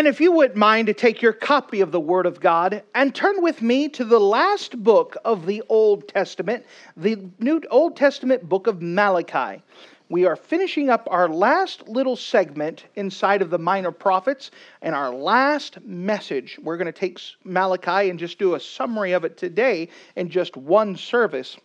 And if you wouldn't mind to take your copy of the Word of God and turn with me to the last book of the Old Testament, the New Old Testament book of Malachi. We are finishing up our last little segment inside of the Minor Prophets and our last message. We're going to take Malachi and just do a summary of it today in just one service.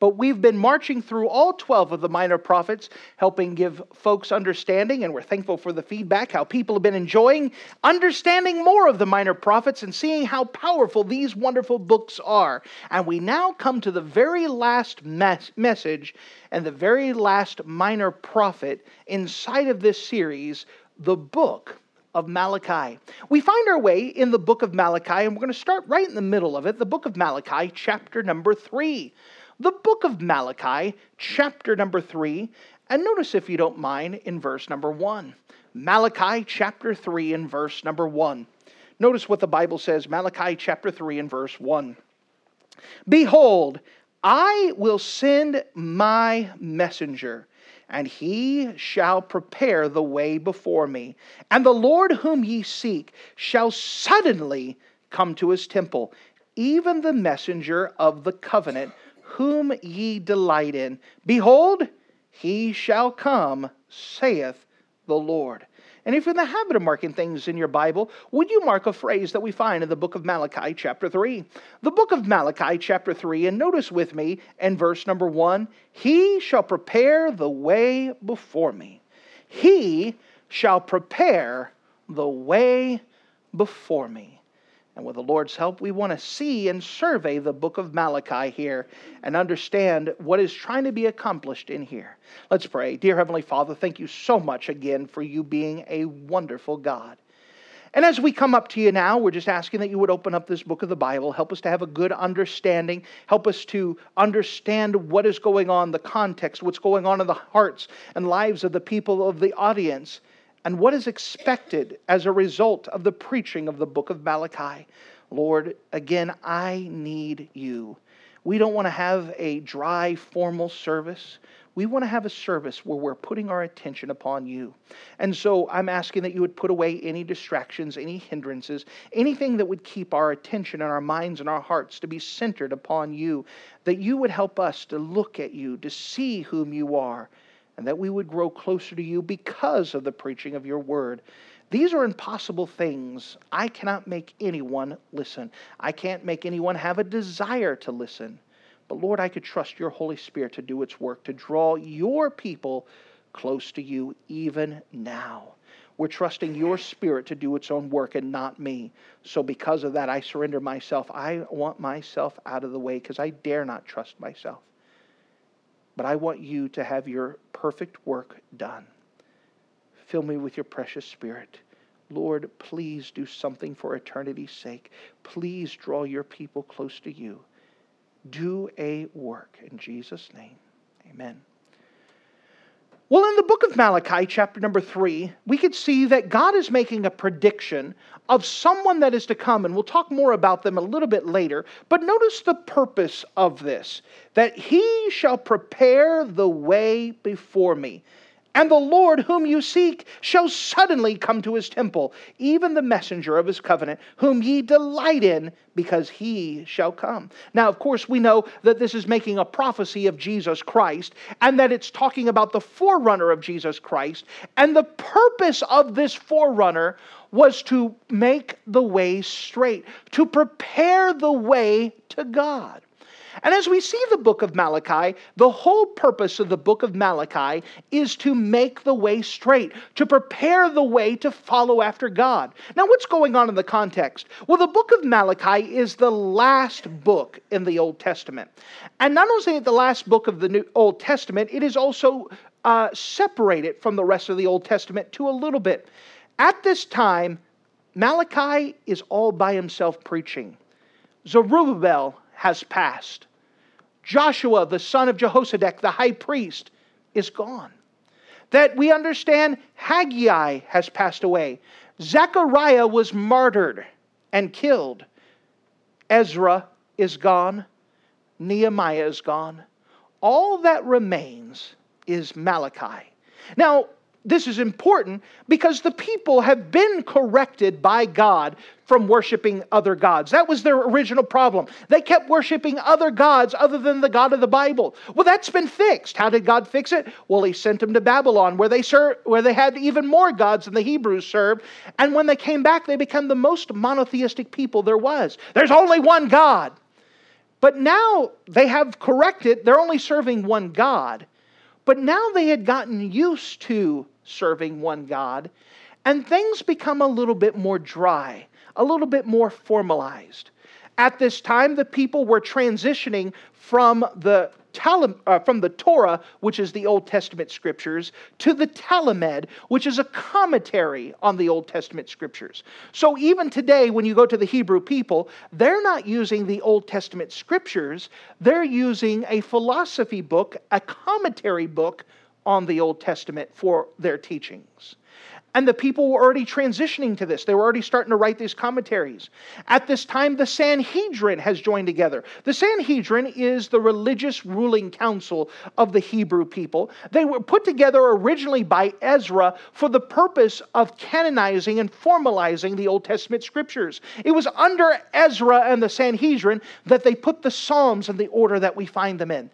But we've been marching through all 12 of the minor prophets, helping give folks understanding, and we're thankful for the feedback, how people have been enjoying understanding more of the minor prophets and seeing how powerful these wonderful books are. And we now come to the very last mes- message and the very last minor prophet inside of this series, the book of Malachi. We find our way in the book of Malachi, and we're going to start right in the middle of it, the book of Malachi, chapter number three the book of Malachi, chapter number 3, and notice, if you don't mind, in verse number 1. Malachi chapter 3 and verse number 1. Notice what the Bible says Malachi chapter 3 and verse 1. Behold, I will send my messenger, and he shall prepare the way before me. And the Lord whom ye seek shall suddenly come to his temple, even the messenger of the covenant whom ye delight in. Behold, he shall come, saith the Lord. And if you're in the habit of marking things in your Bible, would you mark a phrase that we find in the book of Malachi, chapter 3? The book of Malachi, chapter 3, and notice with me in verse number 1 He shall prepare the way before me. He shall prepare the way before me. And with the Lord's help, we want to see and survey the book of Malachi here and understand what is trying to be accomplished in here. Let's pray. Dear Heavenly Father, thank you so much again for you being a wonderful God. And as we come up to you now, we're just asking that you would open up this book of the Bible, help us to have a good understanding, help us to understand what is going on, the context, what's going on in the hearts and lives of the people of the audience and what is expected as a result of the preaching of the book of Malachi. Lord, again, I need you. We don't want to have a dry, formal service. We want to have a service where we're putting our attention upon you. And so I'm asking that you would put away any distractions, any hindrances, anything that would keep our attention and our minds and our hearts to be centered upon you, that you would help us to look at you, to see whom you are, and that we would grow closer to you because of the preaching of your word. These are impossible things. I cannot make anyone listen. I can't make anyone have a desire to listen. But Lord, I could trust your Holy Spirit to do its work, to draw your people close to you even now. We're trusting your spirit to do its own work and not me. So, because of that, I surrender myself. I want myself out of the way because I dare not trust myself. But I want you to have your perfect work done. Fill me with your precious spirit. Lord, please do something for eternity's sake. Please draw your people close to you. Do a work. In Jesus' name, amen. Well, in the book of Malachi, chapter number three, we could see that God is making a prediction of someone that is to come, and we'll talk more about them a little bit later. But notice the purpose of this that he shall prepare the way before me. And the Lord whom you seek shall suddenly come to his temple, even the messenger of his covenant, whom ye delight in, because he shall come. Now, of course, we know that this is making a prophecy of Jesus Christ, and that it's talking about the forerunner of Jesus Christ. And the purpose of this forerunner was to make the way straight, to prepare the way to God. And as we see the book of Malachi, the whole purpose of the book of Malachi is to make the way straight, to prepare the way to follow after God. Now, what's going on in the context? Well, the book of Malachi is the last book in the Old Testament. And not only is it the last book of the New Old Testament, it is also uh, separated from the rest of the Old Testament to a little bit. At this time, Malachi is all by himself preaching. Zerubbabel has passed. Joshua, the son of Jehozadak, the high priest, is gone. That we understand Haggai has passed away. Zechariah was martyred and killed. Ezra is gone. Nehemiah is gone. All that remains is Malachi. Now, this is important because the people have been corrected by God from worshiping other gods. That was their original problem. They kept worshiping other gods other than the God of the Bible. Well, that's been fixed. How did God fix it? Well, He sent them to Babylon, where they served, where they had even more gods than the Hebrews served. And when they came back, they became the most monotheistic people there was. There's only one God. But now they have corrected, they're only serving one God. But now they had gotten used to serving one God, and things become a little bit more dry, a little bit more formalized. At this time, the people were transitioning from the uh, from the Torah, which is the Old Testament scriptures, to the Talmud, which is a commentary on the Old Testament scriptures. So even today, when you go to the Hebrew people, they're not using the Old Testament scriptures, they're using a philosophy book, a commentary book on the Old Testament for their teachings. And the people were already transitioning to this. They were already starting to write these commentaries. At this time, the Sanhedrin has joined together. The Sanhedrin is the religious ruling council of the Hebrew people. They were put together originally by Ezra for the purpose of canonizing and formalizing the Old Testament scriptures. It was under Ezra and the Sanhedrin that they put the Psalms in the order that we find them in.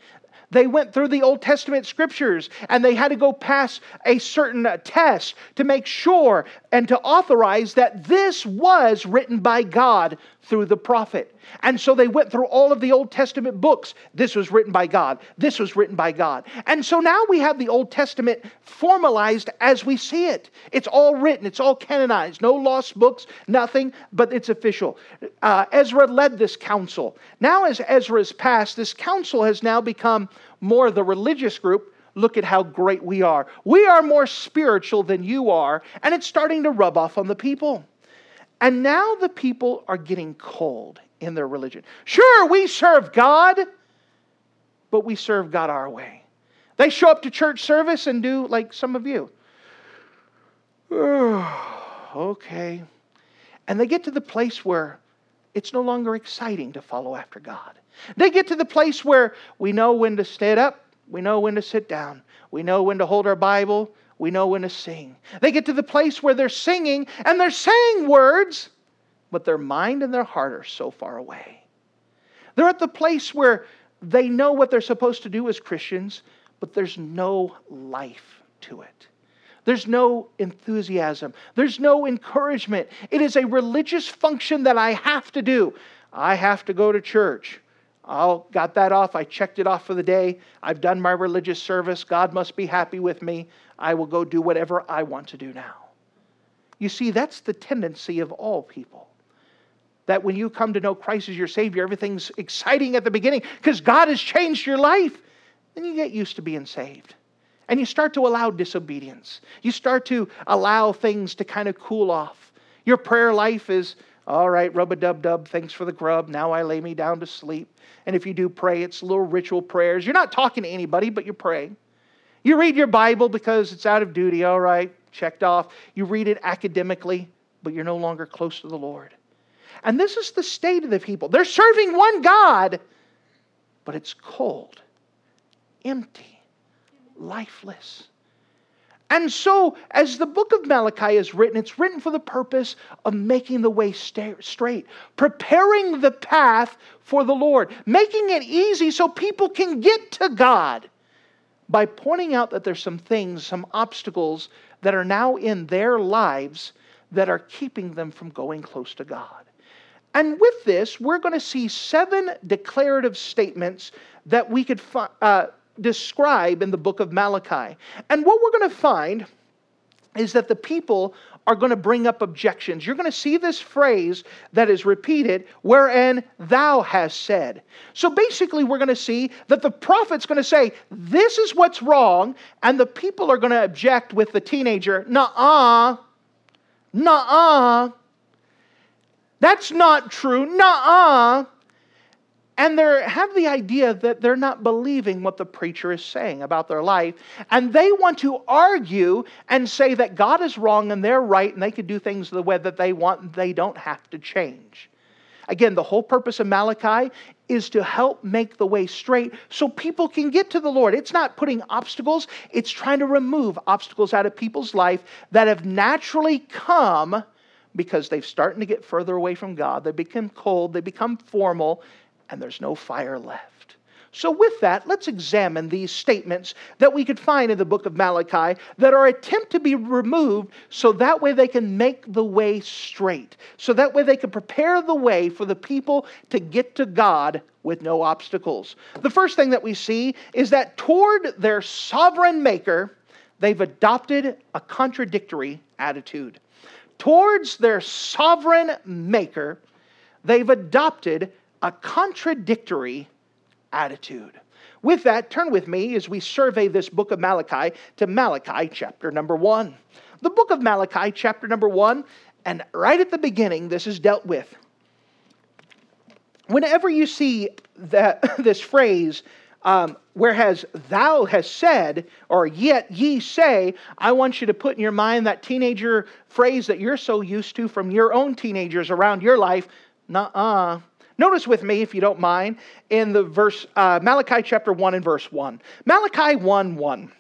They went through the Old Testament scriptures and they had to go pass a certain test to make sure and to authorize that this was written by God through the prophet. And so they went through all of the Old Testament books. This was written by God. This was written by God. And so now we have the Old Testament formalized as we see it. It's all written, it's all canonized. No lost books, nothing, but it's official. Uh, Ezra led this council. Now, as Ezra's passed, this council has now become more the religious group look at how great we are. We are more spiritual than you are, and it's starting to rub off on the people. And now the people are getting cold in their religion. Sure, we serve God, but we serve God our way. They show up to church service and do like some of you. okay. And they get to the place where it's no longer exciting to follow after God. They get to the place where we know when to stand up, we know when to sit down, we know when to hold our Bible, we know when to sing. They get to the place where they're singing and they're saying words, but their mind and their heart are so far away. They're at the place where they know what they're supposed to do as Christians, but there's no life to it. There's no enthusiasm. There's no encouragement. It is a religious function that I have to do. I have to go to church. I got that off. I checked it off for the day. I've done my religious service. God must be happy with me. I will go do whatever I want to do now. You see, that's the tendency of all people. That when you come to know Christ as your Savior, everything's exciting at the beginning because God has changed your life. Then you get used to being saved. And you start to allow disobedience. You start to allow things to kind of cool off. Your prayer life is all right, rub a dub dub, thanks for the grub. Now I lay me down to sleep. And if you do pray, it's little ritual prayers. You're not talking to anybody, but you're praying. You read your Bible because it's out of duty, all right, checked off. You read it academically, but you're no longer close to the Lord. And this is the state of the people. They're serving one God, but it's cold, empty, lifeless. And so, as the book of Malachi is written, it's written for the purpose of making the way straight, preparing the path for the Lord, making it easy so people can get to God by pointing out that there's some things, some obstacles that are now in their lives that are keeping them from going close to God. And with this, we're going to see seven declarative statements that we could uh, describe in the book of Malachi. And what we're going to find is that the people are going to bring up objections. You're going to see this phrase that is repeated, wherein thou hast said. So basically, we're going to see that the prophet's going to say, This is what's wrong, and the people are going to object with the teenager, Nuh uh, nuh uh. That's not true. Nuh-uh. And they have the idea that they're not believing what the preacher is saying about their life. And they want to argue and say that God is wrong and they're right and they can do things the way that they want and they don't have to change. Again, the whole purpose of Malachi is to help make the way straight so people can get to the Lord. It's not putting obstacles, it's trying to remove obstacles out of people's life that have naturally come because they've starting to get further away from God. They become cold, they become formal, and there's no fire left. So, with that, let's examine these statements that we could find in the book of Malachi that are attempt to be removed so that way they can make the way straight. So that way they can prepare the way for the people to get to God with no obstacles. The first thing that we see is that toward their sovereign maker, they've adopted a contradictory attitude. Towards their sovereign maker, they've adopted a contradictory attitude. With that, turn with me as we survey this book of Malachi to Malachi chapter number one. The book of Malachi, chapter number one, and right at the beginning, this is dealt with. Whenever you see that this phrase, um, whereas thou has said, or yet ye say, I want you to put in your mind that teenager phrase that you're so used to from your own teenagers around your life. Nuh uh. Notice with me, if you don't mind, in the verse uh, Malachi chapter 1 and verse 1. Malachi 1 1.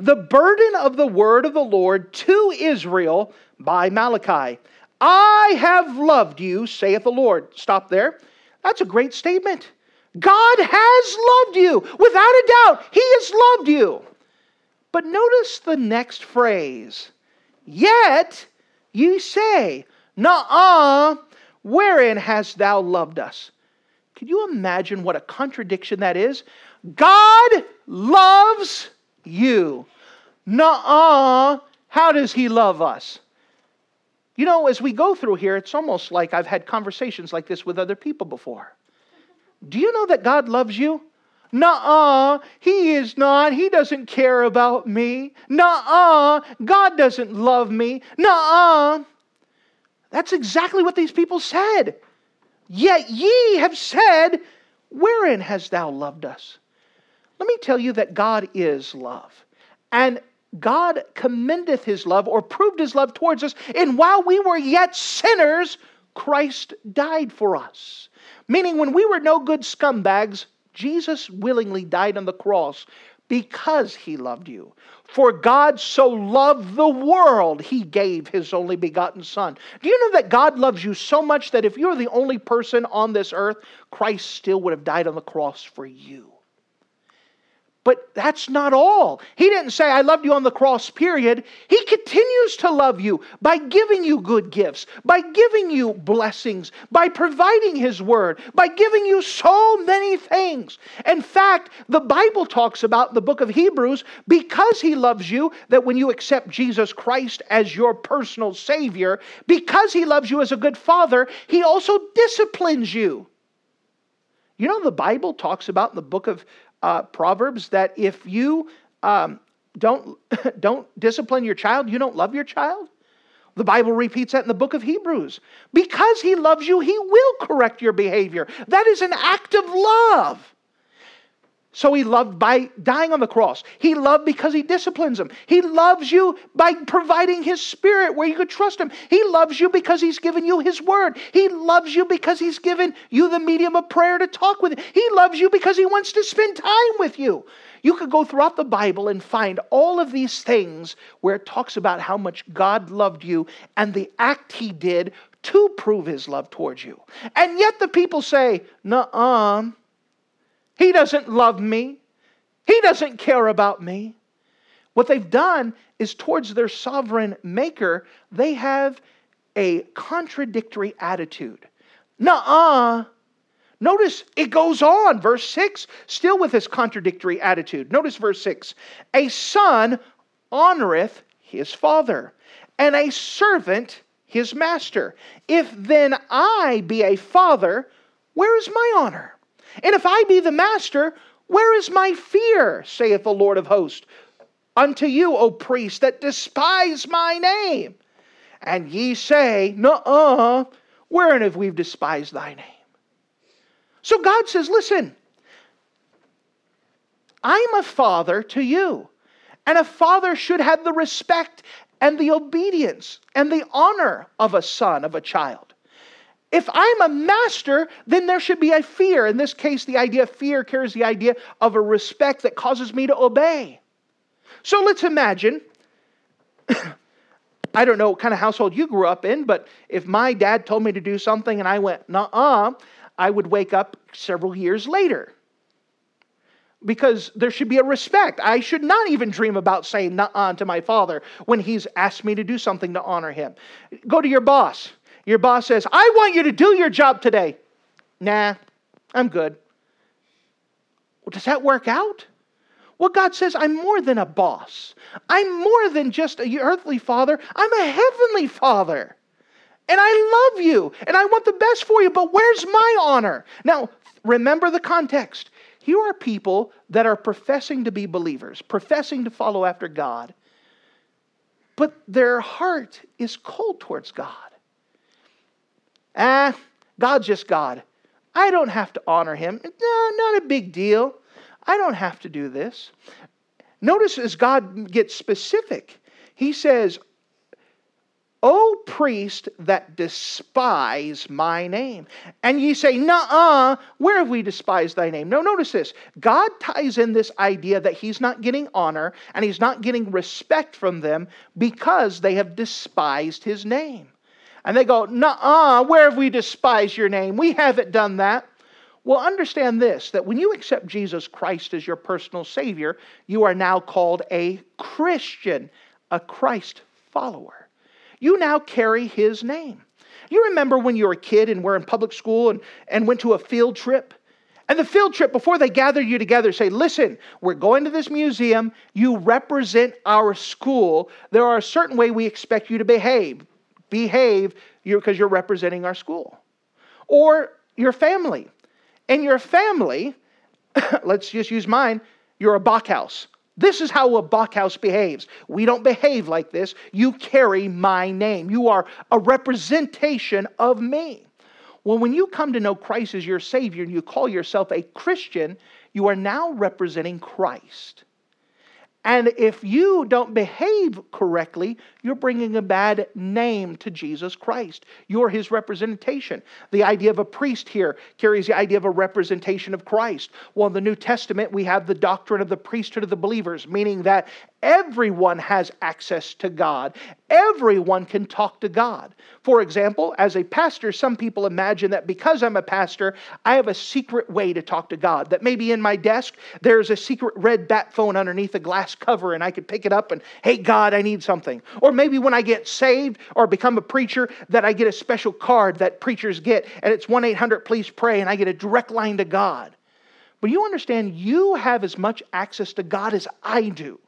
The burden of the word of the Lord to Israel by Malachi. I have loved you, saith the Lord. Stop there. That's a great statement. God has loved you. Without a doubt, He has loved you. But notice the next phrase. Yet you say, Nuh-uh, Wherein hast thou loved us? Can you imagine what a contradiction that is? God loves you. Nuh-uh. How does he love us? You know, as we go through here, it's almost like I've had conversations like this with other people before. Do you know that God loves you? Nuh-uh, he is not. He doesn't care about me. Nuh-uh, God doesn't love me. Nuh-uh. That's exactly what these people said. Yet ye have said, Wherein hast thou loved us? Let me tell you that God is love. And God commendeth his love or proved his love towards us. And while we were yet sinners, Christ died for us. Meaning, when we were no good scumbags, Jesus willingly died on the cross because he loved you. For God so loved the world, he gave his only begotten Son. Do you know that God loves you so much that if you're the only person on this earth, Christ still would have died on the cross for you? But that's not all. He didn't say, I loved you on the cross, period. He continues to love you by giving you good gifts, by giving you blessings, by providing His word, by giving you so many things. In fact, the Bible talks about the book of Hebrews because He loves you, that when you accept Jesus Christ as your personal Savior, because He loves you as a good Father, He also disciplines you. You know, the Bible talks about in the book of uh, Proverbs that if you um, don't, don't discipline your child, you don't love your child? The Bible repeats that in the book of Hebrews. Because He loves you, He will correct your behavior. That is an act of love. So he loved by dying on the cross. He loved because he disciplines them. He loves you by providing his spirit where you could trust him. He loves you because he's given you his word. He loves you because he's given you the medium of prayer to talk with. Him. He loves you because he wants to spend time with you. You could go throughout the Bible and find all of these things where it talks about how much God loved you and the act he did to prove his love towards you. And yet the people say, "Nuh-uh." He doesn't love me. He doesn't care about me. What they've done is towards their sovereign maker, they have a contradictory attitude. Nuh-uh. Notice it goes on, verse 6, still with this contradictory attitude. Notice verse 6 A son honoreth his father, and a servant his master. If then I be a father, where is my honor? And if I be the master, where is my fear, saith the Lord of hosts, unto you, O priests, that despise my name? And ye say, Nuh-uh, wherein have we despised thy name? So God says, Listen, I'm a father to you. And a father should have the respect and the obedience and the honor of a son, of a child. If I'm a master, then there should be a fear. In this case, the idea of fear carries the idea of a respect that causes me to obey. So let's imagine I don't know what kind of household you grew up in, but if my dad told me to do something and I went, nah, I would wake up several years later because there should be a respect. I should not even dream about saying nah to my father when he's asked me to do something to honor him. Go to your boss. Your boss says, I want you to do your job today. Nah, I'm good. Well, does that work out? Well, God says, I'm more than a boss. I'm more than just a earthly father. I'm a heavenly father. And I love you and I want the best for you, but where's my honor? Now, remember the context. Here are people that are professing to be believers, professing to follow after God, but their heart is cold towards God. Ah, God's just God. I don't have to honor him. No, not a big deal. I don't have to do this. Notice as God gets specific, he says, O priest that despise my name. And ye say, Nuh-uh, where have we despised thy name? No, notice this. God ties in this idea that he's not getting honor and he's not getting respect from them because they have despised his name. And they go, Nuh-uh, where have we despised your name? We haven't done that. Well, understand this that when you accept Jesus Christ as your personal Savior, you are now called a Christian, a Christ follower you now carry his name. You remember when you were a kid and were in public school and, and went to a field trip? And the field trip, before they gather you together, say, listen, we're going to this museum. You represent our school. There are a certain way we expect you to behave. Behave because you're representing our school. Or your family. And your family, let's just use mine, you're a Bachhaus. This is how a Bachhaus behaves. We don't behave like this. You carry my name. You are a representation of me. Well, when you come to know Christ as your Savior and you call yourself a Christian, you are now representing Christ. And if you don't behave correctly, you're bringing a bad name to Jesus Christ. You're his representation. The idea of a priest here carries the idea of a representation of Christ. Well, in the New Testament, we have the doctrine of the priesthood of the believers, meaning that everyone has access to God. Everyone can talk to God. For example, as a pastor, some people imagine that because I'm a pastor, I have a secret way to talk to God. That maybe in my desk, there's a secret red bat phone underneath a glass cover and I could pick it up and, hey, God, I need something. Or maybe when I get saved or become a preacher, that I get a special card that preachers get and it's 1 800 please pray and I get a direct line to God. But you understand, you have as much access to God as I do.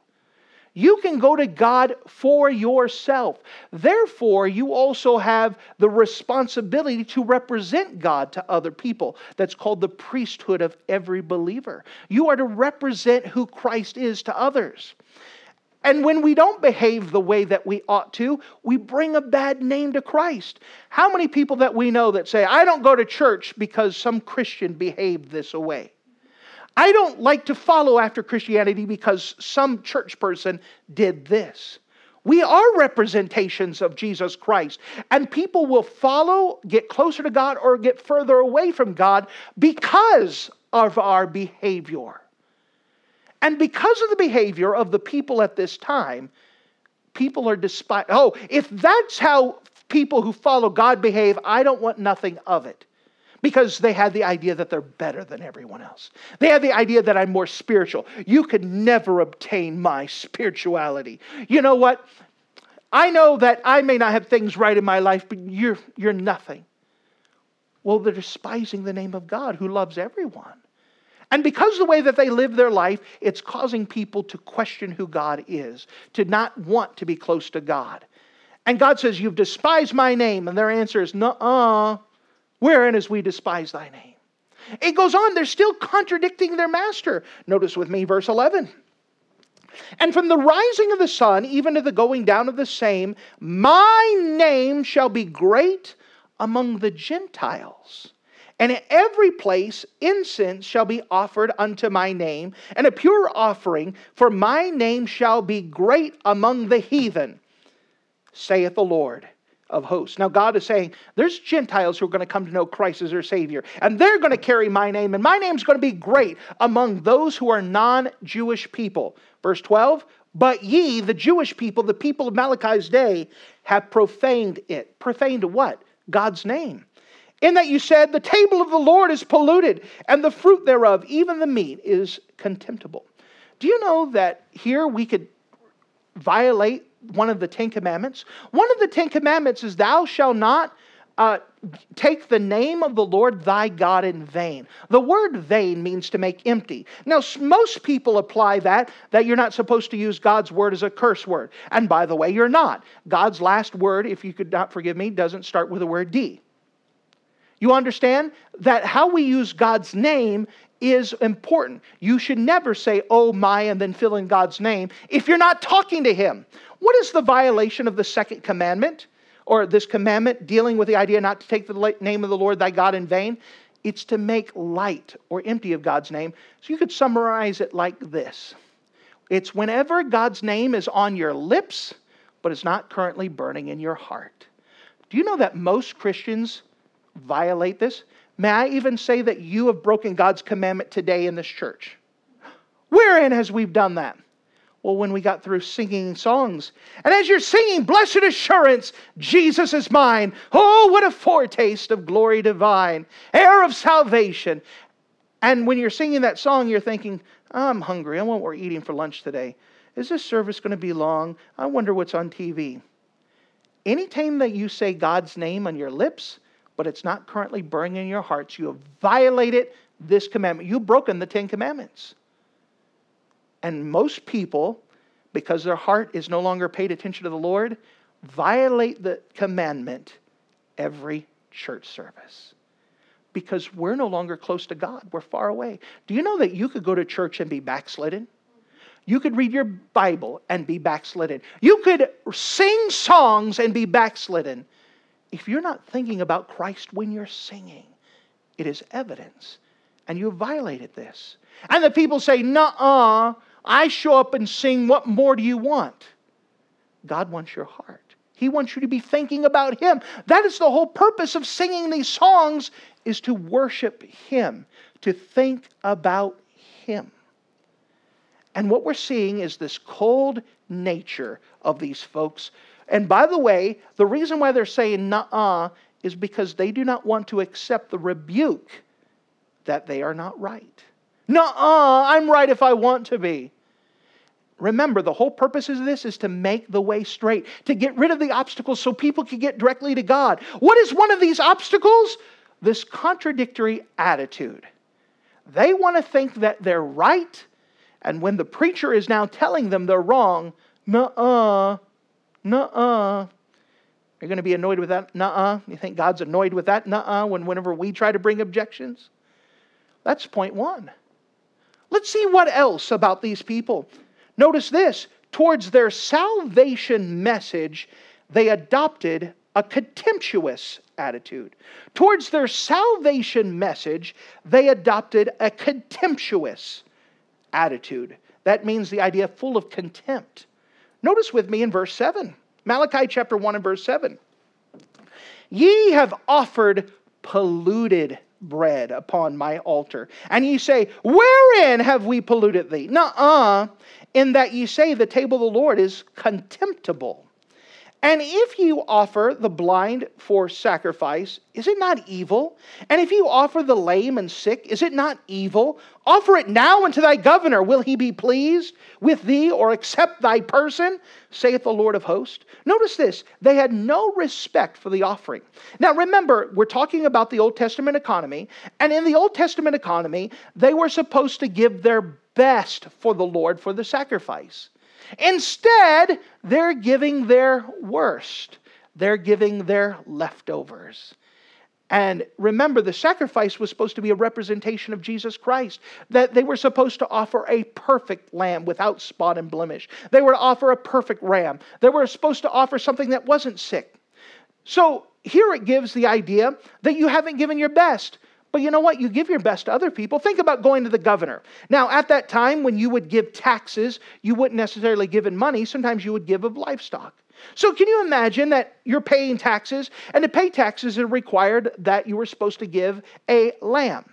You can go to God for yourself. Therefore, you also have the responsibility to represent God to other people. That's called the priesthood of every believer. You are to represent who Christ is to others. And when we don't behave the way that we ought to, we bring a bad name to Christ. How many people that we know that say, I don't go to church because some Christian behaved this way? I don't like to follow after Christianity because some church person did this. We are representations of Jesus Christ, and people will follow, get closer to God, or get further away from God because of our behavior. And because of the behavior of the people at this time, people are despised. Oh, if that's how people who follow God behave, I don't want nothing of it because they had the idea that they're better than everyone else. They had the idea that I'm more spiritual. You could never obtain my spirituality. You know what? I know that I may not have things right in my life, but you're, you're nothing. Well, they're despising the name of God who loves everyone. And because the way that they live their life, it's causing people to question who God is, to not want to be close to God. And God says, You've despised my name. And their answer is, Nuh uh wherein as we despise thy name. It goes on, they're still contradicting their master. Notice with me verse 11. And from the rising of the sun, even to the going down of the same, my name shall be great among the Gentiles. And in every place incense shall be offered unto my name, and a pure offering, for my name shall be great among the heathen, saith the Lord of hosts. Now, God is saying there's Gentiles who are going to come to know Christ as their Savior, and they're going to carry my name, and my name's going to be great among those who are non Jewish people. Verse 12, but ye, the Jewish people, the people of Malachi's day, have profaned it. Profaned what? God's name. In that you said, The table of the Lord is polluted, and the fruit thereof, even the meat, is contemptible. Do you know that here we could violate one of the Ten Commandments? One of the Ten Commandments is, Thou shalt not uh, take the name of the Lord thy God in vain. The word vain means to make empty. Now, most people apply that, that you're not supposed to use God's word as a curse word. And by the way, you're not. God's last word, if you could not forgive me, doesn't start with the word D. You understand that how we use God's name is important. You should never say, oh my, and then fill in God's name if you're not talking to Him. What is the violation of the second commandment? Or this commandment dealing with the idea not to take the name of the Lord thy God in vain? It's to make light or empty of God's name. So you could summarize it like this it's whenever God's name is on your lips, but it's not currently burning in your heart. Do you know that most Christians violate this? May I even say that you have broken God's commandment today in this church? Wherein has we done that? Well, when we got through singing songs. And as you're singing, blessed assurance, Jesus is mine. Oh, what a foretaste of glory divine, heir of salvation. And when you're singing that song, you're thinking, I'm hungry. I want what we're eating for lunch today. Is this service going to be long? I wonder what's on TV. Anytime that you say God's name on your lips, but it's not currently burning in your hearts, you have violated this commandment. You've broken the Ten Commandments. And most people, because their heart is no longer paid attention to the Lord, violate the commandment every church service. Because we're no longer close to God, we're far away. Do you know that you could go to church and be backslidden? You could read your Bible and be backslidden. You could sing songs and be backslidden if you're not thinking about Christ when you're singing, it is evidence. And you violated this. And the people say, Nuh uh, I show up and sing. What more do you want? God wants your heart. He wants you to be thinking about Him. That is the whole purpose of singing these songs is to worship Him, to think about Him. And what we're seeing is this cold nature of these folks and by the way, the reason why they're saying nah is because they do not want to accept the rebuke that they are not right. Nah, I'm right if I want to be. Remember, the whole purpose of this is to make the way straight, to get rid of the obstacles so people can get directly to God. What is one of these obstacles? This contradictory attitude. They want to think that they're right, and when the preacher is now telling them they're wrong, nuh Nuh-uh. You're going to be annoyed with that? Nuh-uh. You think God's annoyed with that? Nuh-uh. When whenever we try to bring objections? That's point one. Let's see what else about these people. Notice this. Towards their salvation message, they adopted a contemptuous attitude. Towards their salvation message, they adopted a contemptuous attitude. That means the idea full of contempt. Notice with me in verse 7, Malachi chapter 1 and verse 7. Ye have offered polluted bread upon my altar. And ye say, Wherein have we polluted thee? Nuh uh, in that ye say the table of the Lord is contemptible. And if you offer the blind for sacrifice, is it not evil? And if you offer the lame and sick, is it not evil? Offer it now unto thy governor. Will he be pleased with thee or accept thy person? saith the Lord of hosts. Notice this they had no respect for the offering. Now remember, we're talking about the Old Testament economy, and in the Old Testament economy, they were supposed to give their best for the Lord for the sacrifice. Instead, they're giving their worst, they're giving their leftovers. And remember, the sacrifice was supposed to be a representation of Jesus Christ. That they were supposed to offer a perfect lamb without spot and blemish. They were to offer a perfect ram. They were supposed to offer something that wasn't sick. So here it gives the idea that you haven't given your best. But you know what? You give your best to other people. Think about going to the governor. Now, at that time, when you would give taxes, you wouldn't necessarily give in money. Sometimes you would give of livestock. So, can you imagine that you're paying taxes, and to pay taxes, it required that you were supposed to give a lamb.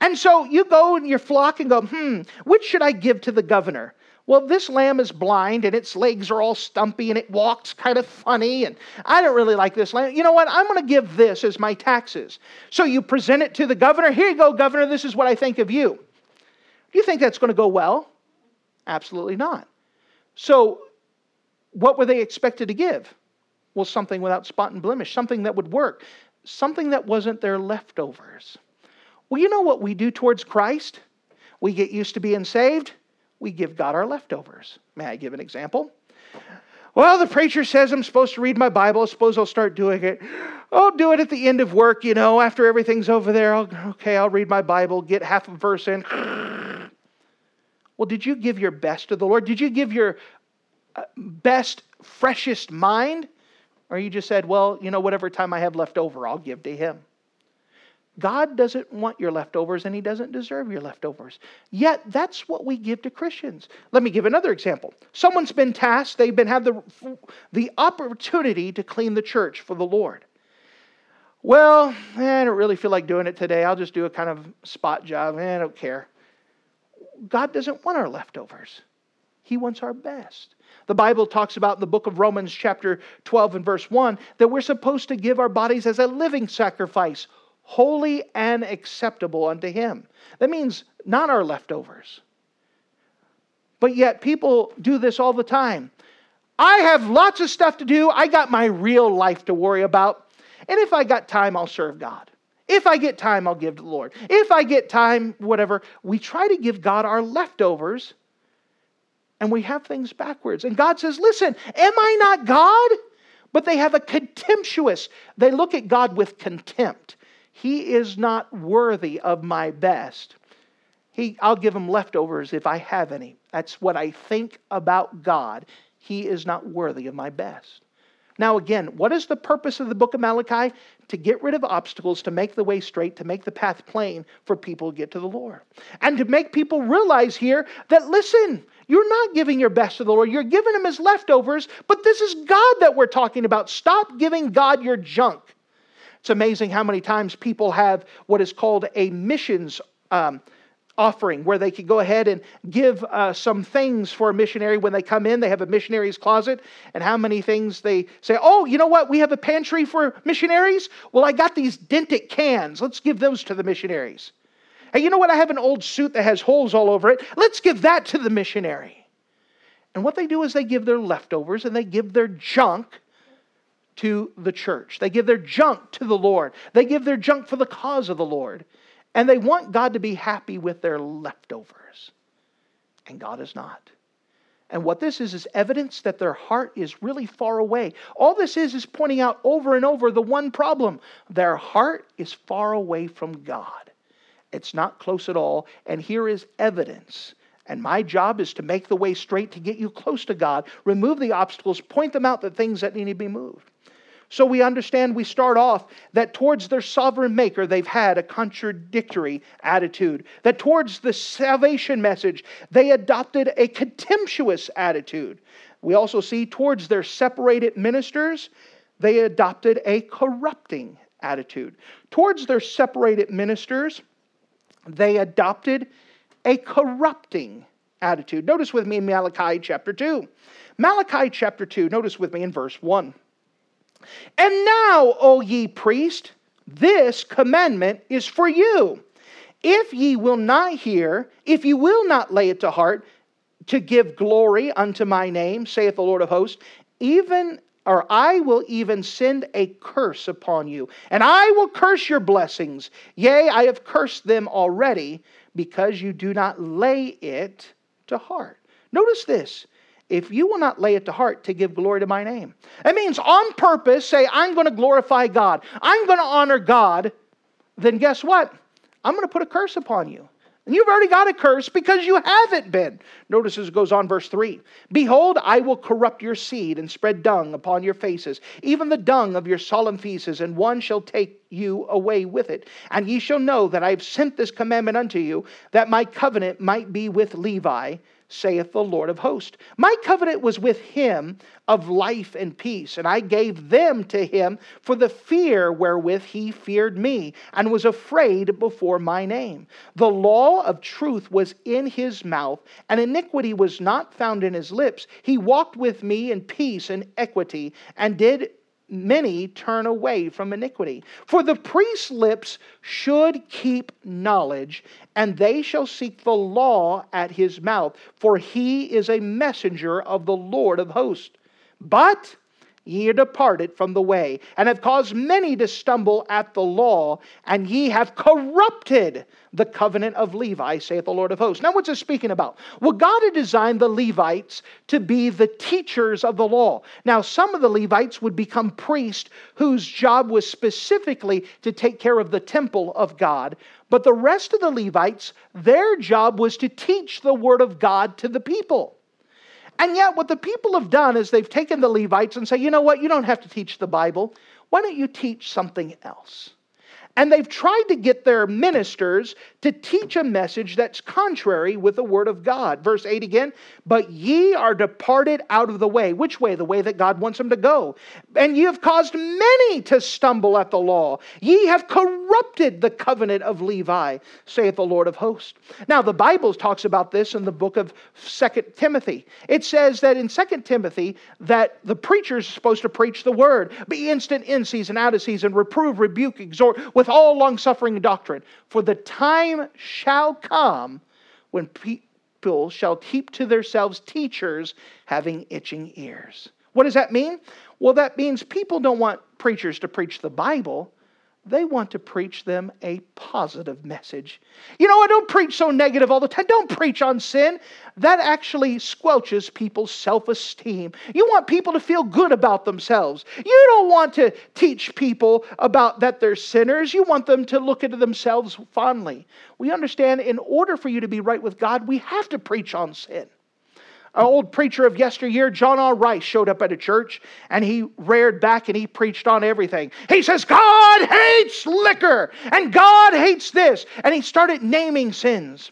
And so you go in your flock and go, hmm, which should I give to the governor? Well, this lamb is blind and its legs are all stumpy and it walks kind of funny, and I don't really like this lamb. You know what? I'm going to give this as my taxes. So you present it to the governor. Here you go, governor. This is what I think of you. Do you think that's going to go well? Absolutely not. So, what were they expected to give? Well, something without spot and blemish, something that would work, something that wasn't their leftovers. Well, you know what we do towards Christ? We get used to being saved we give God our leftovers. May I give an example? Well, the preacher says I'm supposed to read my Bible. I suppose I'll start doing it. I'll do it at the end of work, you know, after everything's over there. I'll, okay, I'll read my Bible, get half a verse in. Well, did you give your best to the Lord? Did you give your uh, best, freshest mind? Or you just said, well, you know, whatever time I have left over, I'll give to Him? God doesn't want your leftovers and He doesn't deserve your leftovers. Yet that's what we give to Christians. Let me give another example. Someone's been tasked, they've been had the, the opportunity to clean the church for the Lord. Well, eh, I don't really feel like doing it today. I'll just do a kind of spot job. Eh, I don't care. God doesn't want our leftovers. He wants our best. The Bible talks about in the book of Romans, chapter 12 and verse 1, that we're supposed to give our bodies as a living sacrifice, holy and acceptable unto him. That means not our leftovers. But yet people do this all the time. I have lots of stuff to do. I got my real life to worry about. And if I got time, I'll serve God. If I get time, I'll give to the Lord. If I get time, whatever. We try to give God our leftovers and we have things backwards. And God says, Listen, am I not God? But they have a contemptuous, they look at God with contempt. He is not worthy of my best. He, I'll give him leftovers if I have any. That's what I think about God. He is not worthy of my best. Now, again, what is the purpose of the book of Malachi? To get rid of obstacles, to make the way straight, to make the path plain for people to get to the Lord. And to make people realize here that, listen, you're not giving your best to the Lord. You're giving him his leftovers, but this is God that we're talking about. Stop giving God your junk. It's amazing how many times people have what is called a missions um, offering, where they can go ahead and give uh, some things for a missionary when they come in. They have a missionary's closet, and how many things they say, Oh, you know what? We have a pantry for missionaries. Well, I got these dented cans. Let's give those to the missionaries. Hey, you know what? I have an old suit that has holes all over it. Let's give that to the missionary. And what they do is they give their leftovers and they give their junk to the church. They give their junk to the Lord. They give their junk for the cause of the Lord. And they want God to be happy with their leftovers. And God is not. And what this is, is evidence that their heart is really far away. All this is, is pointing out over and over the one problem their heart is far away from God. It's not close at all. And here is evidence. And my job is to make the way straight to get you close to God, remove the obstacles, point them out the things that need to be moved. So we understand we start off that towards their sovereign maker, they've had a contradictory attitude. That towards the salvation message, they adopted a contemptuous attitude. We also see towards their separated ministers, they adopted a corrupting attitude. Towards their separated ministers, they adopted a corrupting attitude. Notice with me in Malachi chapter 2. Malachi chapter 2, notice with me in verse 1. And now, O ye priest, this commandment is for you. If ye will not hear, if ye will not lay it to heart, to give glory unto my name, saith the Lord of hosts, even or I will even send a curse upon you, and I will curse your blessings. Yea, I have cursed them already, because you do not lay it to heart. Notice this if you will not lay it to heart to give glory to my name. That means on purpose say, I'm going to glorify God, I'm going to honor God, then guess what? I'm going to put a curse upon you. And you've already got a curse because you haven't been. Notice as it goes on, verse 3 Behold, I will corrupt your seed and spread dung upon your faces, even the dung of your solemn feasts, and one shall take you away with it. And ye shall know that I have sent this commandment unto you, that my covenant might be with Levi saith the Lord of hosts. My covenant was with him of life and peace, and I gave them to him for the fear wherewith he feared me, and was afraid before my name. The law of truth was in his mouth, and iniquity was not found in his lips. He walked with me in peace and equity, and did many turn away from iniquity. For the priest's lips should keep knowledge, and they shall seek the law at his mouth, for he is a messenger of the Lord of hosts. But ye are departed from the way, and have caused many to stumble at the law, and ye have corrupted the covenant of Levi, saith the Lord of hosts. Now, what's this speaking about? Well, God had designed the Levites to be the teachers of the law. Now, some of the Levites would become priests whose job was specifically to take care of the temple of God. But the rest of the Levites, their job was to teach the word of God to the people. And yet, what the people have done is they've taken the Levites and say, you know what, you don't have to teach the Bible. Why don't you teach something else? And they've tried to get their ministers to teach a message that's contrary with the word of God. Verse 8 again, but ye are departed out of the way. Which way? The way that God wants them to go. And ye have caused many to stumble at the law. Ye have corrupted the covenant of Levi, saith the Lord of hosts. Now, the Bible talks about this in the book of Second Timothy. It says that in Second Timothy that the preacher is supposed to preach the word, be instant in season, out of season, reprove, rebuke, exhort with all long suffering doctrine. For the time shall come when people shall heap to themselves teachers having itching ears. What does that mean? Well, that means people don't want preachers to preach the Bible. They want to preach them a positive message. You know, I don't preach so negative all the time. Don't preach on sin. That actually squelches people's self esteem. You want people to feel good about themselves. You don't want to teach people about that they're sinners. You want them to look into themselves fondly. We understand in order for you to be right with God, we have to preach on sin. An old preacher of yesteryear, John R. Rice, showed up at a church and he reared back and he preached on everything. He says, God hates liquor and God hates this. And he started naming sins.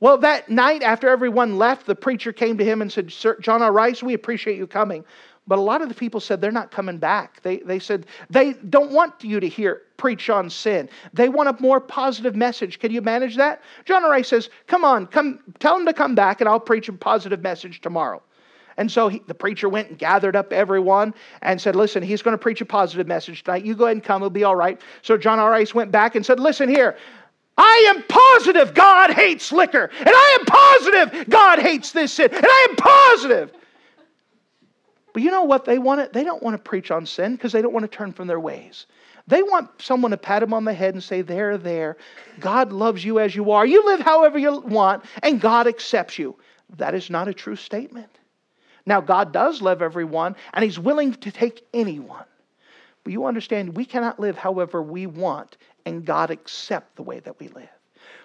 Well, that night after everyone left, the preacher came to him and said, Sir, John R. Rice, we appreciate you coming. But a lot of the people said they're not coming back. They, they said they don't want you to hear preach on sin. They want a more positive message. Can you manage that? John R. Rice says, Come on, come tell them to come back and I'll preach a positive message tomorrow. And so he, the preacher went and gathered up everyone and said, Listen, he's going to preach a positive message tonight. You go ahead and come, it'll be all right. So John R. Rice went back and said, Listen here, I am positive God hates liquor. And I am positive God hates this sin. And I am positive. But you know what they want? They don't want to preach on sin because they don't want to turn from their ways. They want someone to pat them on the head and say, There, there. God loves you as you are. You live however you want, and God accepts you. That is not a true statement. Now, God does love everyone, and He's willing to take anyone. But you understand, we cannot live however we want, and God accept the way that we live.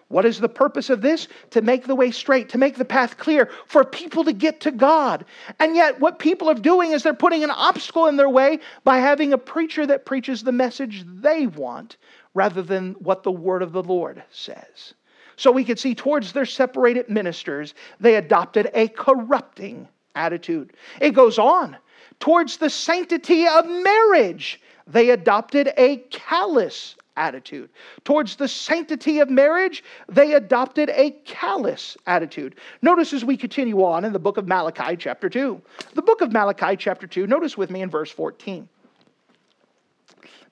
What is the purpose of this? To make the way straight, to make the path clear for people to get to God. And yet, what people are doing is they're putting an obstacle in their way by having a preacher that preaches the message they want rather than what the word of the Lord says. So we can see towards their separated ministers, they adopted a corrupting attitude. It goes on. Towards the sanctity of marriage, they adopted a callous attitude. Towards the sanctity of marriage, they adopted a callous attitude. Notice as we continue on in the book of Malachi, chapter 2. The book of Malachi, chapter 2, notice with me in verse 14.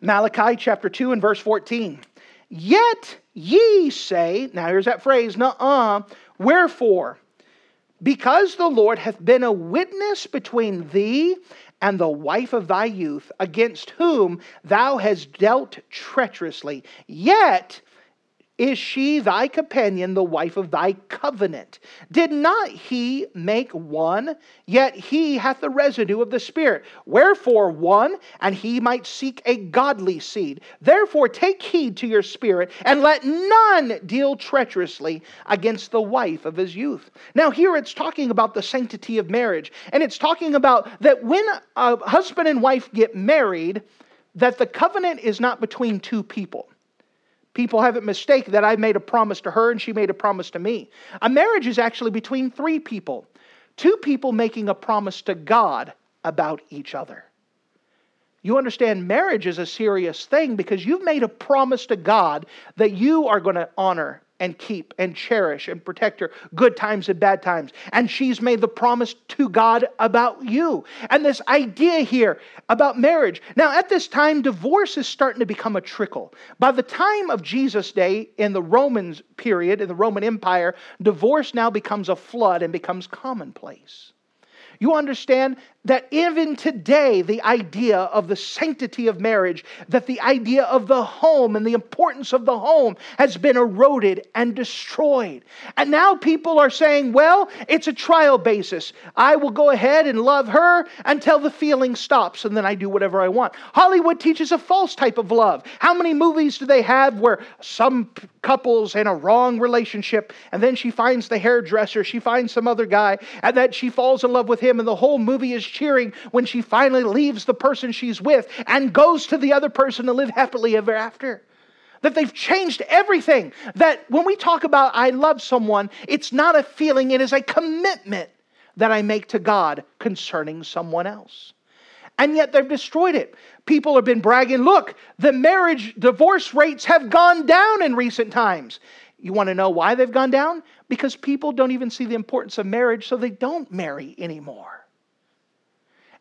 Malachi, chapter 2, and verse 14. Yet ye say, now here's that phrase, nuh uh, wherefore? Because the Lord hath been a witness between thee and the wife of thy youth, against whom thou hast dealt treacherously. Yet is she thy companion, the wife of thy covenant? Did not he make one? Yet he hath the residue of the Spirit. Wherefore one, and he might seek a godly seed. Therefore take heed to your spirit, and let none deal treacherously against the wife of his youth. Now, here it's talking about the sanctity of marriage, and it's talking about that when a husband and wife get married, that the covenant is not between two people. People have it mistaken that I made a promise to her and she made a promise to me. A marriage is actually between three people, two people making a promise to God about each other. You understand, marriage is a serious thing because you've made a promise to God that you are going to honor and keep and cherish and protect her good times and bad times. And she's made the promise to God about you. And this idea here about marriage. Now, at this time, divorce is starting to become a trickle. By the time of Jesus' day in the Romans period, in the Roman Empire, divorce now becomes a flood and becomes commonplace. You understand that even today, the idea of the sanctity of marriage, that the idea of the home and the importance of the home has been eroded and destroyed. And now people are saying, well, it's a trial basis. I will go ahead and love her until the feeling stops, and then I do whatever I want. Hollywood teaches a false type of love. How many movies do they have where some couples in a wrong relationship, and then she finds the hairdresser, she finds some other guy, and that she falls in love with him, and the whole movie is cheering when she finally leaves the person she's with and goes to the other person to live happily ever after. That they've changed everything. That when we talk about I love someone, it's not a feeling, it is a commitment that I make to God concerning someone else. And yet they've destroyed it. People have been bragging, look, the marriage divorce rates have gone down in recent times. You want to know why they've gone down? Because people don't even see the importance of marriage, so they don't marry anymore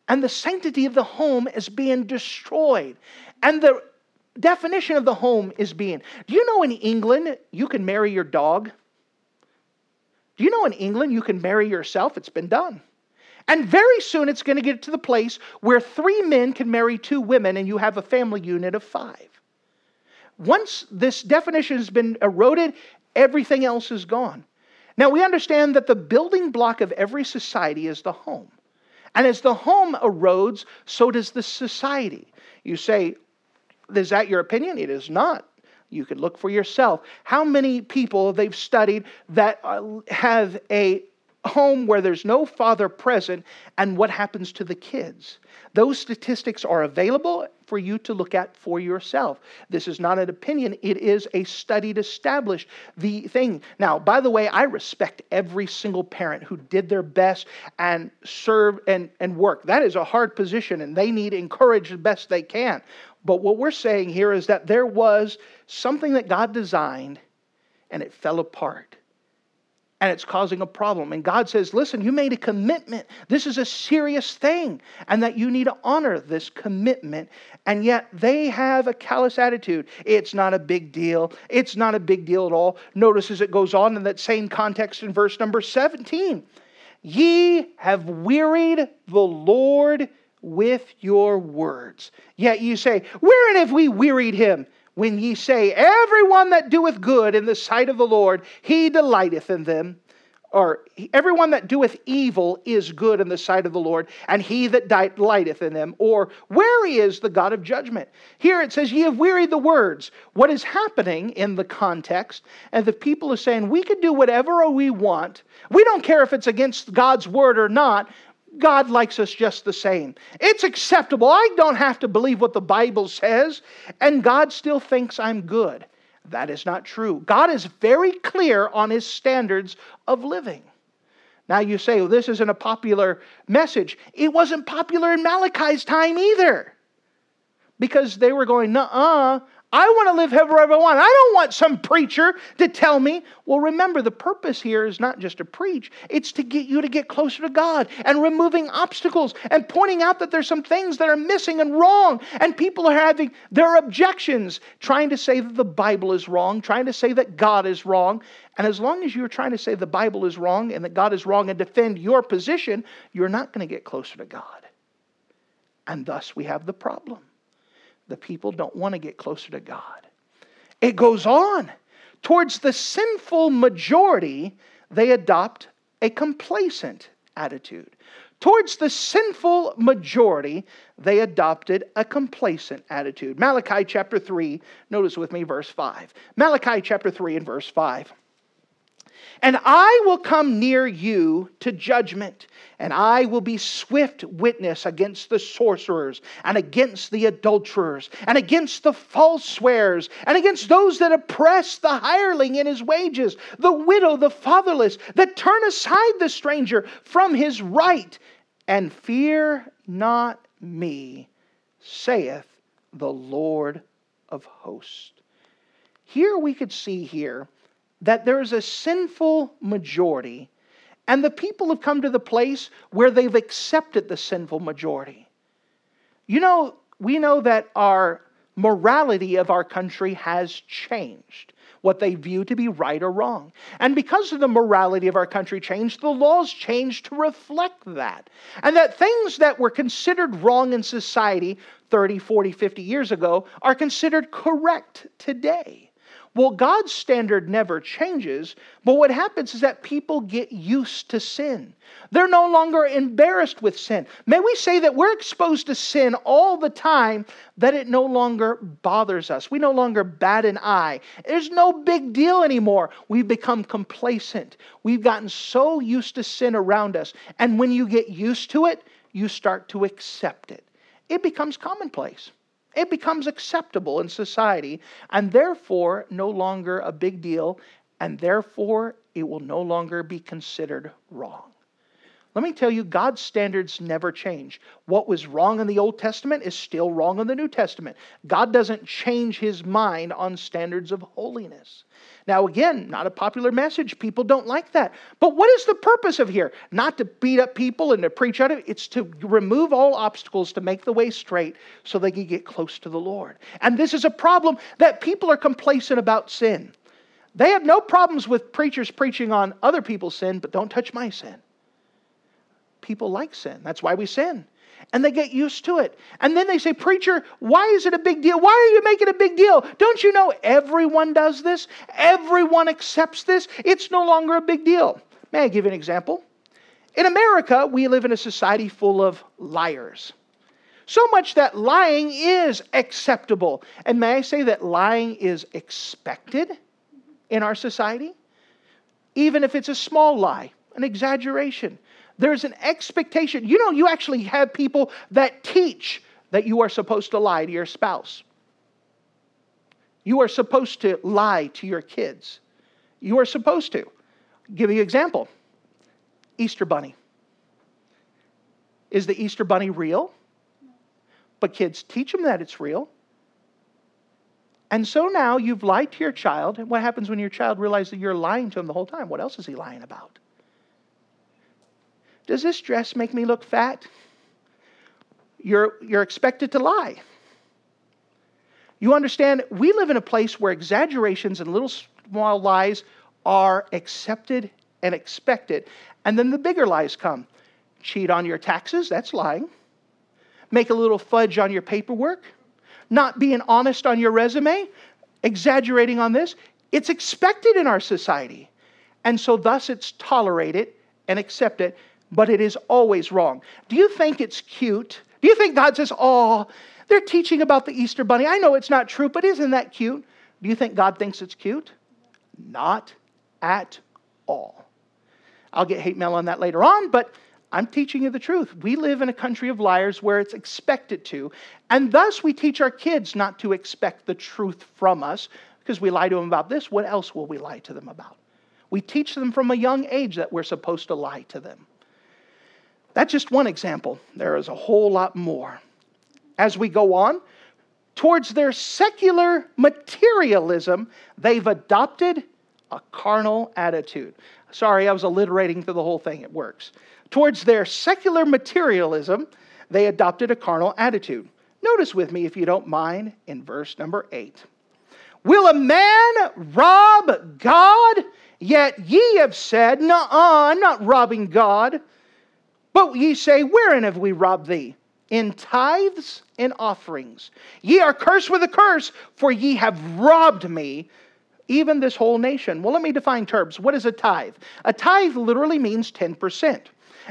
and the sanctity of the home is being destroyed. And the definition of the home is being. Do you know in England you can marry your dog? Do you know in England you can marry yourself? It's been done. And very soon it's going to get to the place where three men can marry two women and you have a family unit of five. Once this definition has been eroded, everything else is gone. Now we understand that the building block of every society is the home. And as the home erodes, so does the society. You say, is that your opinion? It is not. You could look for yourself. How many people they've studied that uh, have a home where there's no father present and what happens to the kids? Those statistics are available for you to look at for yourself. This is not an opinion, it is a study to establish the thing. Now, by the way, I respect every single parent who did their best and serve and, and work. That is a hard position, and they need encouraged the best they can. But what we're saying here is that there was something that God designed and it fell apart and it's causing a problem. And God says, Listen, you made a commitment. This is a serious thing, and that you need to honor this commitment. And yet they have a callous attitude. It's not a big deal. It's not a big deal at all. Notice as it goes on in that same context in verse number 17 Ye have wearied the Lord with your words. Yet you say, Wherein have we wearied him? When ye say, Everyone that doeth good in the sight of the Lord, he delighteth in them. Or everyone that doeth evil is good in the sight of the Lord, and he that delighteth in them. Or where is the God of judgment? Here it says, Ye have wearied the words. What is happening in the context, and the people are saying, We can do whatever we want. We don't care if it's against God's word or not. God likes us just the same. It's acceptable. I don't have to believe what the Bible says, and God still thinks I'm good. That is not true. God is very clear on his standards of living. Now you say, well, this isn't a popular message. It wasn't popular in Malachi's time either. Because they were going, uh uh I want to live however I want. I don't want some preacher to tell me. Well, remember, the purpose here is not just to preach, it's to get you to get closer to God and removing obstacles and pointing out that there's some things that are missing and wrong. And people are having their objections, trying to say that the Bible is wrong, trying to say that God is wrong. And as long as you're trying to say the Bible is wrong and that God is wrong and defend your position, you're not going to get closer to God. And thus we have the problem the people don't want to get closer to God. It goes on Towards the sinful majority, they adopt a complacent attitude. Towards the sinful majority, they adopted a complacent attitude. Malachi chapter 3, notice with me verse 5. Malachi chapter 3 and verse 5. And I will come near you to judgment, and I will be swift witness against the sorcerers, and against the adulterers, and against the false swearers, and against those that oppress the hireling in his wages, the widow, the fatherless, that turn aside the stranger from his right, and fear not me, saith the Lord of hosts. Here we could see here that there is a sinful majority, and the people have come to the place where they've accepted the sinful majority. You know, we know that our morality of our country has changed what they view to be right or wrong. And because of the morality of our country changed, the laws changed to reflect that. And that things that were considered wrong in society 30, 40, 50 years ago are considered correct today. Well, God's standard never changes, but what happens is that people get used to sin. They're no longer embarrassed with sin. May we say that we're exposed to sin all the time that it no longer bothers us. We no longer bat an eye. There's no big deal anymore. We've become complacent. We've gotten so used to sin around us. And when you get used to it, you start to accept it. It becomes commonplace. It becomes acceptable in society and therefore no longer a big deal, and therefore it will no longer be considered wrong. Let me tell you, God's standards never change. What was wrong in the Old Testament is still wrong in the New Testament. God doesn't change his mind on standards of holiness. Now, again, not a popular message. People don't like that. But what is the purpose of here? Not to beat up people and to preach out of it. It's to remove all obstacles to make the way straight so they can get close to the Lord. And this is a problem that people are complacent about sin. They have no problems with preachers preaching on other people's sin, but don't touch my sin. People like sin. That's why we sin and they get used to it. And then they say, Preacher, why is it a big deal? Why are you making a big deal? Don't you know everyone does this? Everyone accepts this. It's no longer a big deal. May I give you an example? In America, we live in a society full of liars. So much that lying is acceptable. And may I say that lying is expected in our society? Even if it's a small lie, an exaggeration. There's an expectation. You know, you actually have people that teach that you are supposed to lie to your spouse. You are supposed to lie to your kids. You are supposed to. give you an example Easter Bunny. Is the Easter Bunny real? But kids teach them that it's real. And so now you've lied to your child. And what happens when your child realizes that you're lying to him the whole time? What else is he lying about? Does this dress make me look fat? You're, you're expected to lie. You understand, we live in a place where exaggerations and little small lies are accepted and expected. And then the bigger lies come. Cheat on your taxes, that's lying. Make a little fudge on your paperwork. Not being honest on your resume, exaggerating on this. It's expected in our society. And so, thus, it's tolerated and accepted but it is always wrong. Do you think it's cute? Do you think God says, Oh, they're teaching about the Easter bunny? I know it's not true, but isn't that cute? Do you think God thinks it's cute? Not at all. I'll get hate mail on that later on, but I'm teaching you the truth. We live in a country of liars where it's expected to, and thus we teach our kids not to expect the truth from us because we lie to them about this. What else will we lie to them about? We teach them from a young age that we're supposed to lie to them. That's just one example. There is a whole lot more. As we go on, towards their secular materialism, they've adopted a carnal attitude. Sorry, I was alliterating through the whole thing. It works. Towards their secular materialism, they adopted a carnal attitude. Notice with me, if you don't mind, in verse number 8. Will a man rob God? Yet ye have said, Nuh I'm not robbing God. But ye say, Wherein have we robbed thee? In tithes and offerings. Ye are cursed with a curse, for ye have robbed me. even this whole nation. Well, let me define terms. What is a tithe? A tithe literally means 10%.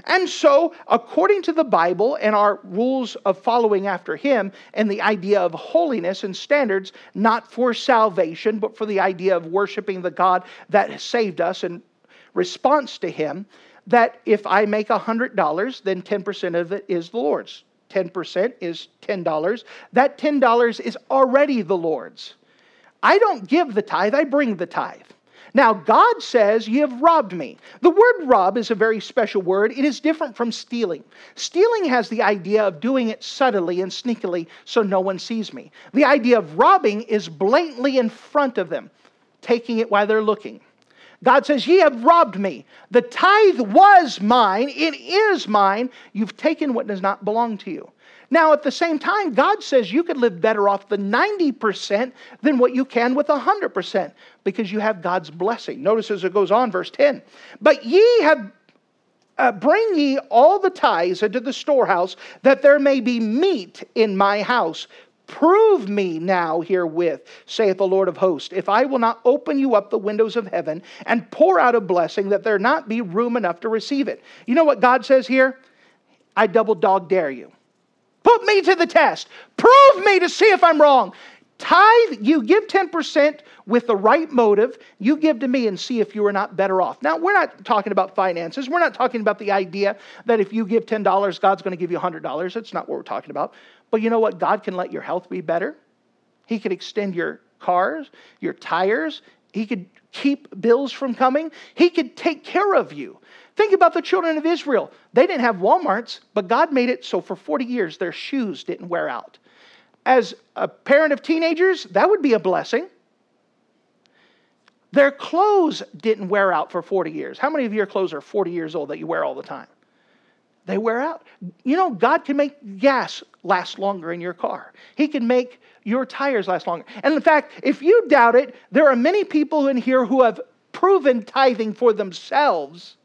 And so, according to the Bible and our rules of following after Him, and the idea of holiness and standards, not for salvation, but for the idea of worshiping the God that saved us in response to Him, that if I make $100, then 10% of it is the Lord's. 10% is $10. That $10 is already the Lord's. I don't give the tithe, I bring the tithe. Now, God says, You have robbed me. The word rob is a very special word. It is different from stealing. Stealing has the idea of doing it subtly and sneakily so no one sees me. The idea of robbing is blatantly in front of them, taking it while they're looking. God says, Ye have robbed me. The tithe was mine. It is mine. You've taken what does not belong to you. Now, at the same time, God says you could live better off the 90% than what you can with 100% because you have God's blessing. Notice as it goes on, verse 10. But ye have uh, bring ye all the tithes into the storehouse, that there may be meat in my house. Prove me now herewith, saith the Lord of hosts, if I will not open you up the windows of heaven and pour out a blessing, that there not be room enough to receive it. You know what God says here? I double dog dare you. Put me to the test. Prove me to see if I'm wrong. Tithe, you give 10% with the right motive. You give to me and see if you are not better off. Now, we're not talking about finances. We're not talking about the idea that if you give $10, God's going to give you $100. That's not what we're talking about. But you know what? God can let your health be better. He could extend your cars, your tires. He could keep bills from coming. He could take care of you. Think about the children of Israel. They didn't have Walmarts, but God made it so for 40 years their shoes didn't wear out. As a parent of teenagers, that would be a blessing. Their clothes didn't wear out for 40 years. How many of your clothes are 40 years old that you wear all the time? They wear out. You know, God can make gas last longer in your car. He can make your tires last longer. And in fact, if you doubt it, there are many people in here who have proven tithing for themselves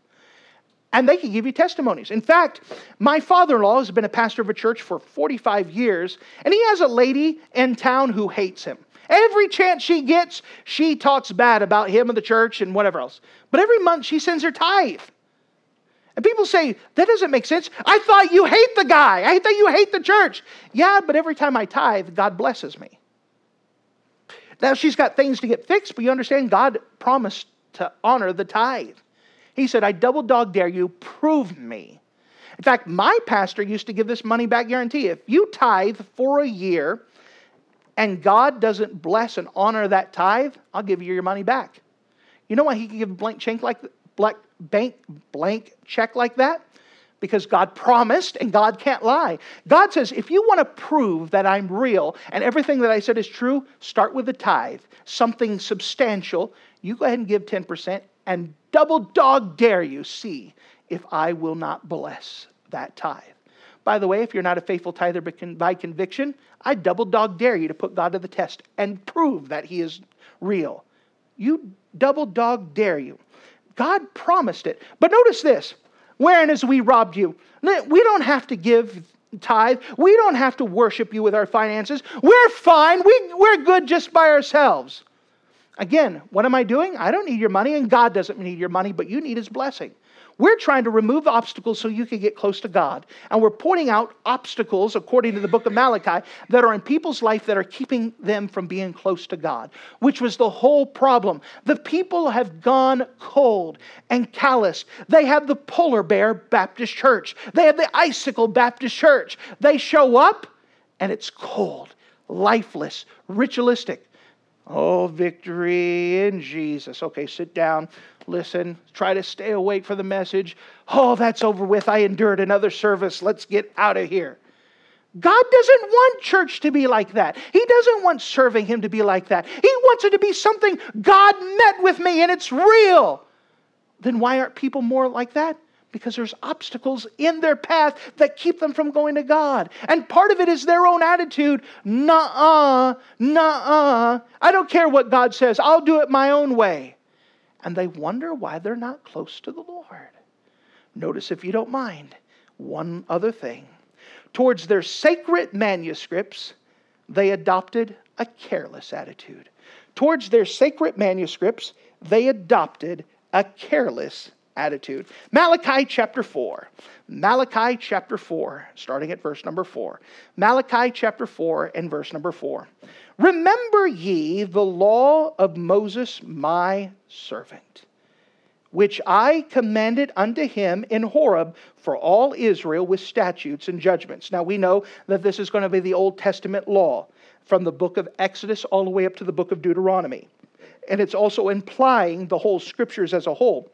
and they can give you testimonies. In fact, my father in law has been a pastor of a church for 45 years, and he has a lady in town who hates him. Every chance she gets, she talks bad about him and the church and whatever else. But every month she sends her tithe. And people say, that doesn't make sense. I thought you hate the guy. I thought you hate the church. Yeah, but every time I tithe, God blesses me. Now she's got things to get fixed, but you understand, God promised to honor the tithe. He said, I double dog dare you, prove me. In fact, my pastor used to give this money back guarantee. If you tithe for a year and God doesn't bless and honor that tithe, I'll give you your money back. You know why he can give a blank check like bank blank check like that? Because God promised and God can't lie. God says, if you want to prove that I'm real and everything that I said is true, start with the tithe, something substantial. You go ahead and give 10% and double dog dare you see if I will not bless that tithe. By the way, if you're not a faithful tither by conviction, I double dog dare you to put God to the test and prove that He is real. You double dog dare you. God promised it. But notice this wherein as we robbed you, we don't have to give tithe. We don't have to worship you with our finances. We're fine. We, we're good just by ourselves. Again, what am I doing? I don't need your money, and God doesn't need your money, but you need His blessing. We're trying to remove obstacles so you can get close to God. And we're pointing out obstacles, according to the book of Malachi, that are in people's life that are keeping them from being close to God, which was the whole problem. The people have gone cold and callous. They have the polar bear Baptist church, they have the icicle Baptist church. They show up, and it's cold, lifeless, ritualistic. Oh, victory in Jesus. Okay, sit down, listen, try to stay awake for the message. Oh, that's over with. I endured another service. Let's get out of here. God doesn't want church to be like that. He doesn't want serving Him to be like that. He wants it to be something God met with me and it's real. Then why aren't people more like that? because there's obstacles in their path that keep them from going to God. And part of it is their own attitude. Nuh-uh, nuh-uh. I don't care what God says. I'll do it my own way. And they wonder why they're not close to the Lord. Notice, if you don't mind, one other thing. Towards their sacred manuscripts, they adopted a careless attitude. towards their sacred manuscripts, they adopted a careless attitude. Malachi chapter 4. Malachi chapter 4, starting at verse number 4. Malachi chapter 4 and verse number 4. Remember ye the law of Moses, my servant, which I commanded unto him in Horeb for all Israel with statutes and judgments. Now we know that this is going to be the Old Testament law from the book of Exodus all the way up to the book of Deuteronomy. And it's also implying the whole scriptures as a whole.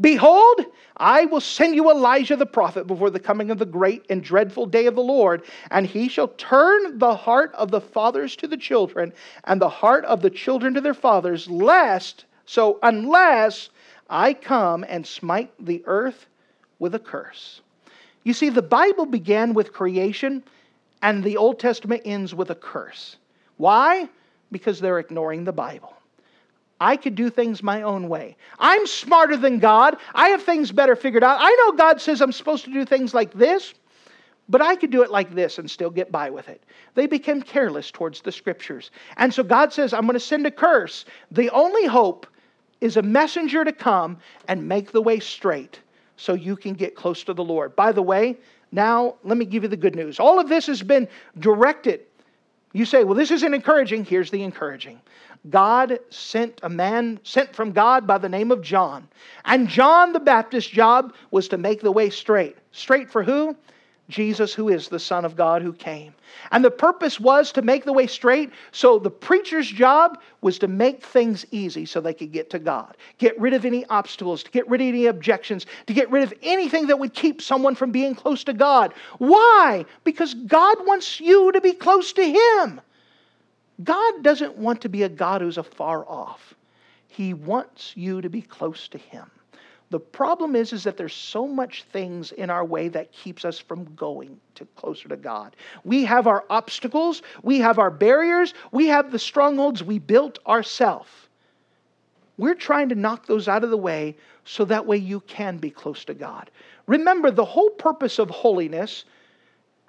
Behold, I will send you Elijah the prophet before the coming of the great and dreadful day of the Lord, and he shall turn the heart of the fathers to the children, and the heart of the children to their fathers, lest, so unless I come and smite the earth with a curse. You see, the Bible began with creation, and the Old Testament ends with a curse. Why? Because they're ignoring the Bible. I could do things my own way. I'm smarter than God. I have things better figured out. I know God says I'm supposed to do things like this, but I could do it like this and still get by with it. They became careless towards the scriptures. And so God says, I'm going to send a curse. The only hope is a messenger to come and make the way straight so you can get close to the Lord. By the way, now let me give you the good news. All of this has been directed. You say, well, this isn't encouraging. Here's the encouraging. God sent a man sent from God by the name of John. And John the Baptist's job was to make the way straight. Straight for who? Jesus, who is the Son of God who came. And the purpose was to make the way straight. So the preacher's job was to make things easy so they could get to God, get rid of any obstacles, to get rid of any objections, to get rid of anything that would keep someone from being close to God. Why? Because God wants you to be close to Him. God doesn't want to be a God who's afar off. He wants you to be close to Him. The problem is, is that there's so much things in our way that keeps us from going to closer to God. We have our obstacles, we have our barriers, we have the strongholds we built ourselves. We're trying to knock those out of the way so that way you can be close to God. Remember, the whole purpose of holiness,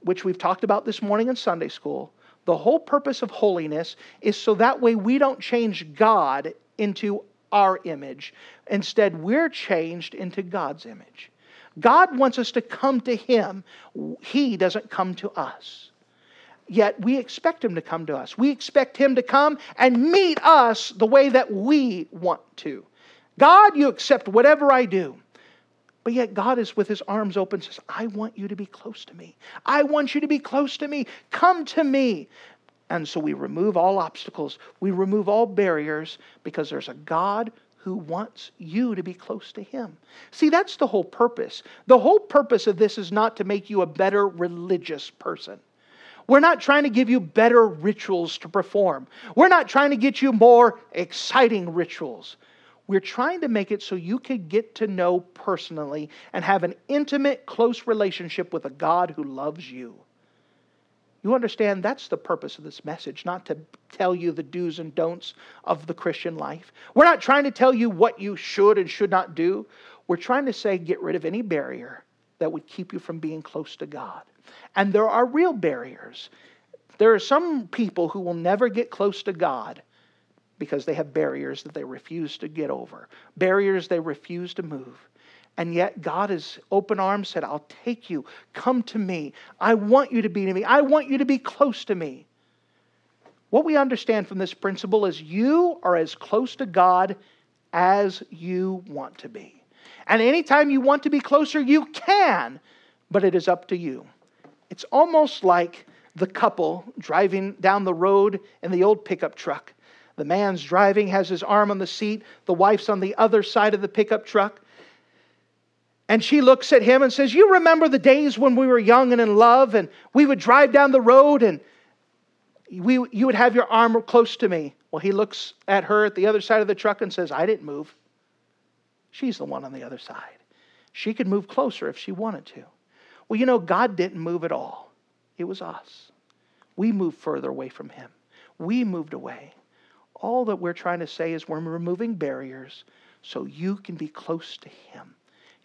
which we've talked about this morning in Sunday school, the whole purpose of holiness is so that way we don't change God into our image. Instead, we're changed into God's image. God wants us to come to Him, He doesn't come to us. Yet we expect Him to come to us. We expect Him to come and meet us the way that we want to. God, you accept whatever I do. But yet God is with his arms open, says, I want you to be close to me. I want you to be close to me. Come to me. And so we remove all obstacles, we remove all barriers because there's a God who wants you to be close to him. See, that's the whole purpose. The whole purpose of this is not to make you a better religious person. We're not trying to give you better rituals to perform. We're not trying to get you more exciting rituals. We're trying to make it so you can get to know personally and have an intimate, close relationship with a God who loves you. You understand that's the purpose of this message, not to tell you the do's and don'ts of the Christian life. We're not trying to tell you what you should and should not do. We're trying to say get rid of any barrier that would keep you from being close to God. And there are real barriers. There are some people who will never get close to God because they have barriers that they refuse to get over, barriers they refuse to move. And yet, God has open arms said, I'll take you. Come to me. I want you to be to me. I want you to be close to me. What we understand from this principle is you are as close to God as you want to be. And anytime you want to be closer, you can, but it is up to you. It's almost like the couple driving down the road in the old pickup truck. The man's driving, has his arm on the seat. The wife's on the other side of the pickup truck. And she looks at him and says, You remember the days when we were young and in love, and we would drive down the road and we, you would have your arm close to me. Well, he looks at her at the other side of the truck and says, I didn't move. She's the one on the other side. She could move closer if she wanted to. Well, you know, God didn't move at all, it was us. We moved further away from Him, we moved away. All that we're trying to say is we're removing barriers so you can be close to Him.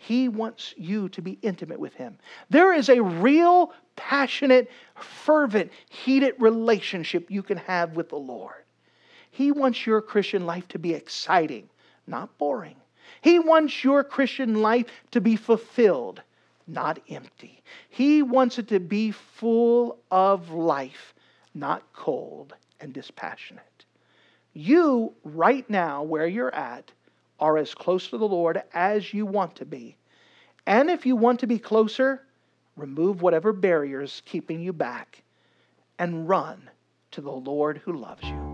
He wants you to be intimate with Him. There is a real, passionate, fervent, heated relationship you can have with the Lord. He wants your Christian life to be exciting, not boring. He wants your Christian life to be fulfilled, not empty. He wants it to be full of life, not cold and dispassionate. You, right now, where you're at, are as close to the Lord as you want to be. And if you want to be closer, remove whatever barriers keeping you back and run to the Lord who loves you.